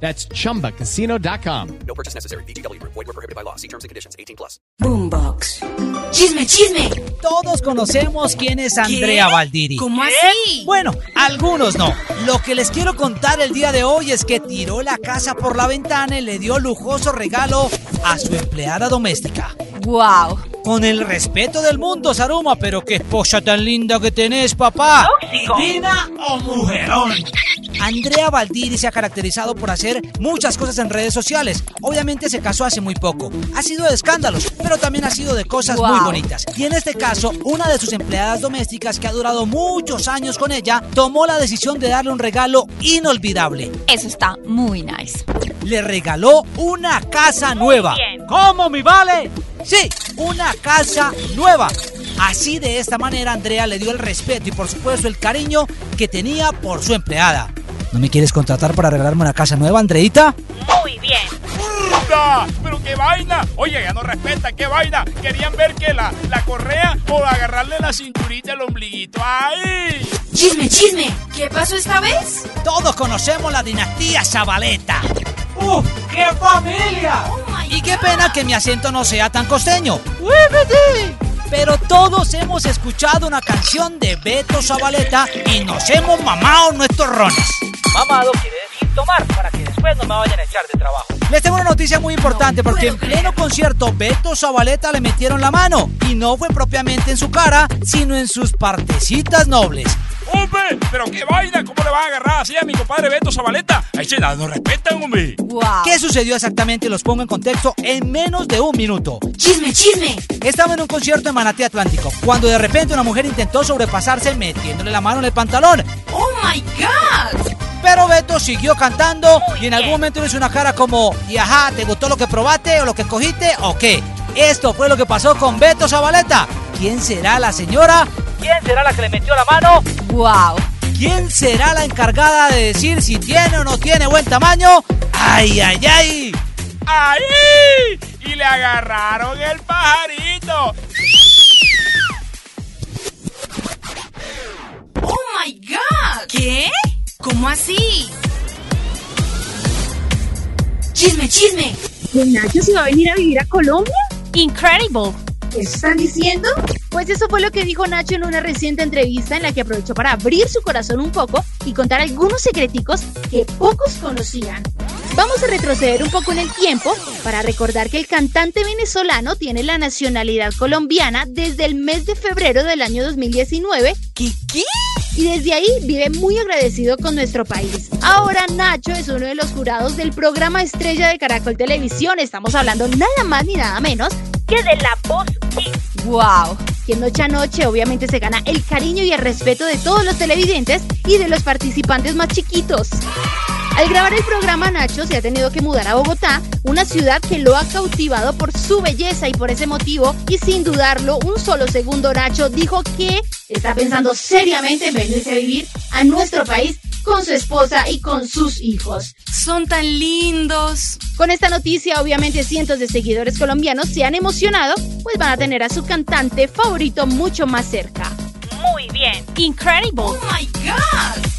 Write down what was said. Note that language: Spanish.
That's chumbacasino.com. No purchase necessary. BGW. Void were prohibited by law. See terms and conditions. 18 plus. Boombox. Chisme, chisme. Todos conocemos quién es Andrea Valdiri. ¿Cómo así? Bueno, algunos no. Lo que les quiero contar el día de hoy es que tiró la casa por la ventana y le dio lujoso regalo a su empleada doméstica. Wow. Con el respeto del mundo, Saruma, pero qué esposa tan linda que tenés, papá. ¿Divina o mujerón? Andrea Valdiri se ha caracterizado por hacer muchas cosas en redes sociales. Obviamente se casó hace muy poco. Ha sido de escándalos, pero también ha sido de cosas muy bonitas. Y en este caso, una de sus empleadas domésticas que ha durado muchos años con ella, tomó la decisión de darle un regalo inolvidable. Eso está muy nice. Le regaló una casa nueva. ¿Cómo, mi vale? Sí, una casa nueva. Así de esta manera Andrea le dio el respeto y por supuesto el cariño que tenía por su empleada. ¿No me quieres contratar para regalarme una casa nueva, Andreita? Muy bien. ¡Puta! ¡Pero qué vaina! Oye, ya no respeta, qué vaina. Querían ver que la, la correa o agarrarle la cinturita al ombliguito. ¡Ay! Chisme, chisme. ¿Qué pasó esta vez? Todos conocemos la dinastía Zabaleta. ¡Uf! ¡Qué familia! Y qué pena que mi acento no sea tan costeño. Pero todos hemos escuchado una canción de Beto Zabaleta y nos hemos mamado nuestros rones. Mamado quiere decir tomar para que después no me vayan a echar de trabajo. Les tengo una noticia muy importante porque en pleno concierto Beto Zabaleta le metieron la mano y no fue propiamente en su cara, sino en sus partecitas nobles. ¡Hombre! ¡Pero qué vaina! ¿Cómo le van a agarrar así a mi compadre Beto Zabaleta? ¡Ahí se nada, no respetan, hombre! Wow. ¿Qué sucedió exactamente? Los pongo en contexto en menos de un minuto. Chisme, chisme. Estaba en un concierto en Manatí Atlántico, cuando de repente una mujer intentó sobrepasarse metiéndole la mano en el pantalón. Oh my god. Pero Beto siguió cantando y en algún momento hizo una cara como, y ajá, ¿te gustó lo que probaste o lo que cogiste o qué? Esto fue lo que pasó con Beto Zabaleta. ¿Quién será la señora? ¿Quién será la que le metió la mano? Wow. ¿Quién será la encargada de decir si tiene o no tiene buen tamaño? ¡Ay, ay, ay! ¡Ahí! Y le agarraron el pajarito. ¿Cómo así? Chisme, chisme. ¿Que Nacho se va a venir a vivir a Colombia? Incredible. ¿Qué están diciendo? Pues eso fue lo que dijo Nacho en una reciente entrevista en la que aprovechó para abrir su corazón un poco y contar algunos secreticos que pocos conocían. Vamos a retroceder un poco en el tiempo para recordar que el cantante venezolano tiene la nacionalidad colombiana desde el mes de febrero del año 2019 ¿Qué qué? Y desde ahí vive muy agradecido con nuestro país. Ahora Nacho es uno de los jurados del programa estrella de Caracol Televisión. Estamos hablando nada más ni nada menos que de La Voz Kids. Wow. quien noche a noche obviamente se gana el cariño y el respeto de todos los televidentes y de los participantes más chiquitos. Al grabar el programa, Nacho se ha tenido que mudar a Bogotá, una ciudad que lo ha cautivado por su belleza y por ese motivo, y sin dudarlo, un solo segundo Nacho dijo que está pensando seriamente en venirse a vivir a nuestro país con su esposa y con sus hijos. Son tan lindos. Con esta noticia, obviamente cientos de seguidores colombianos se han emocionado, pues van a tener a su cantante favorito mucho más cerca. Muy bien. Incredible. Oh my god.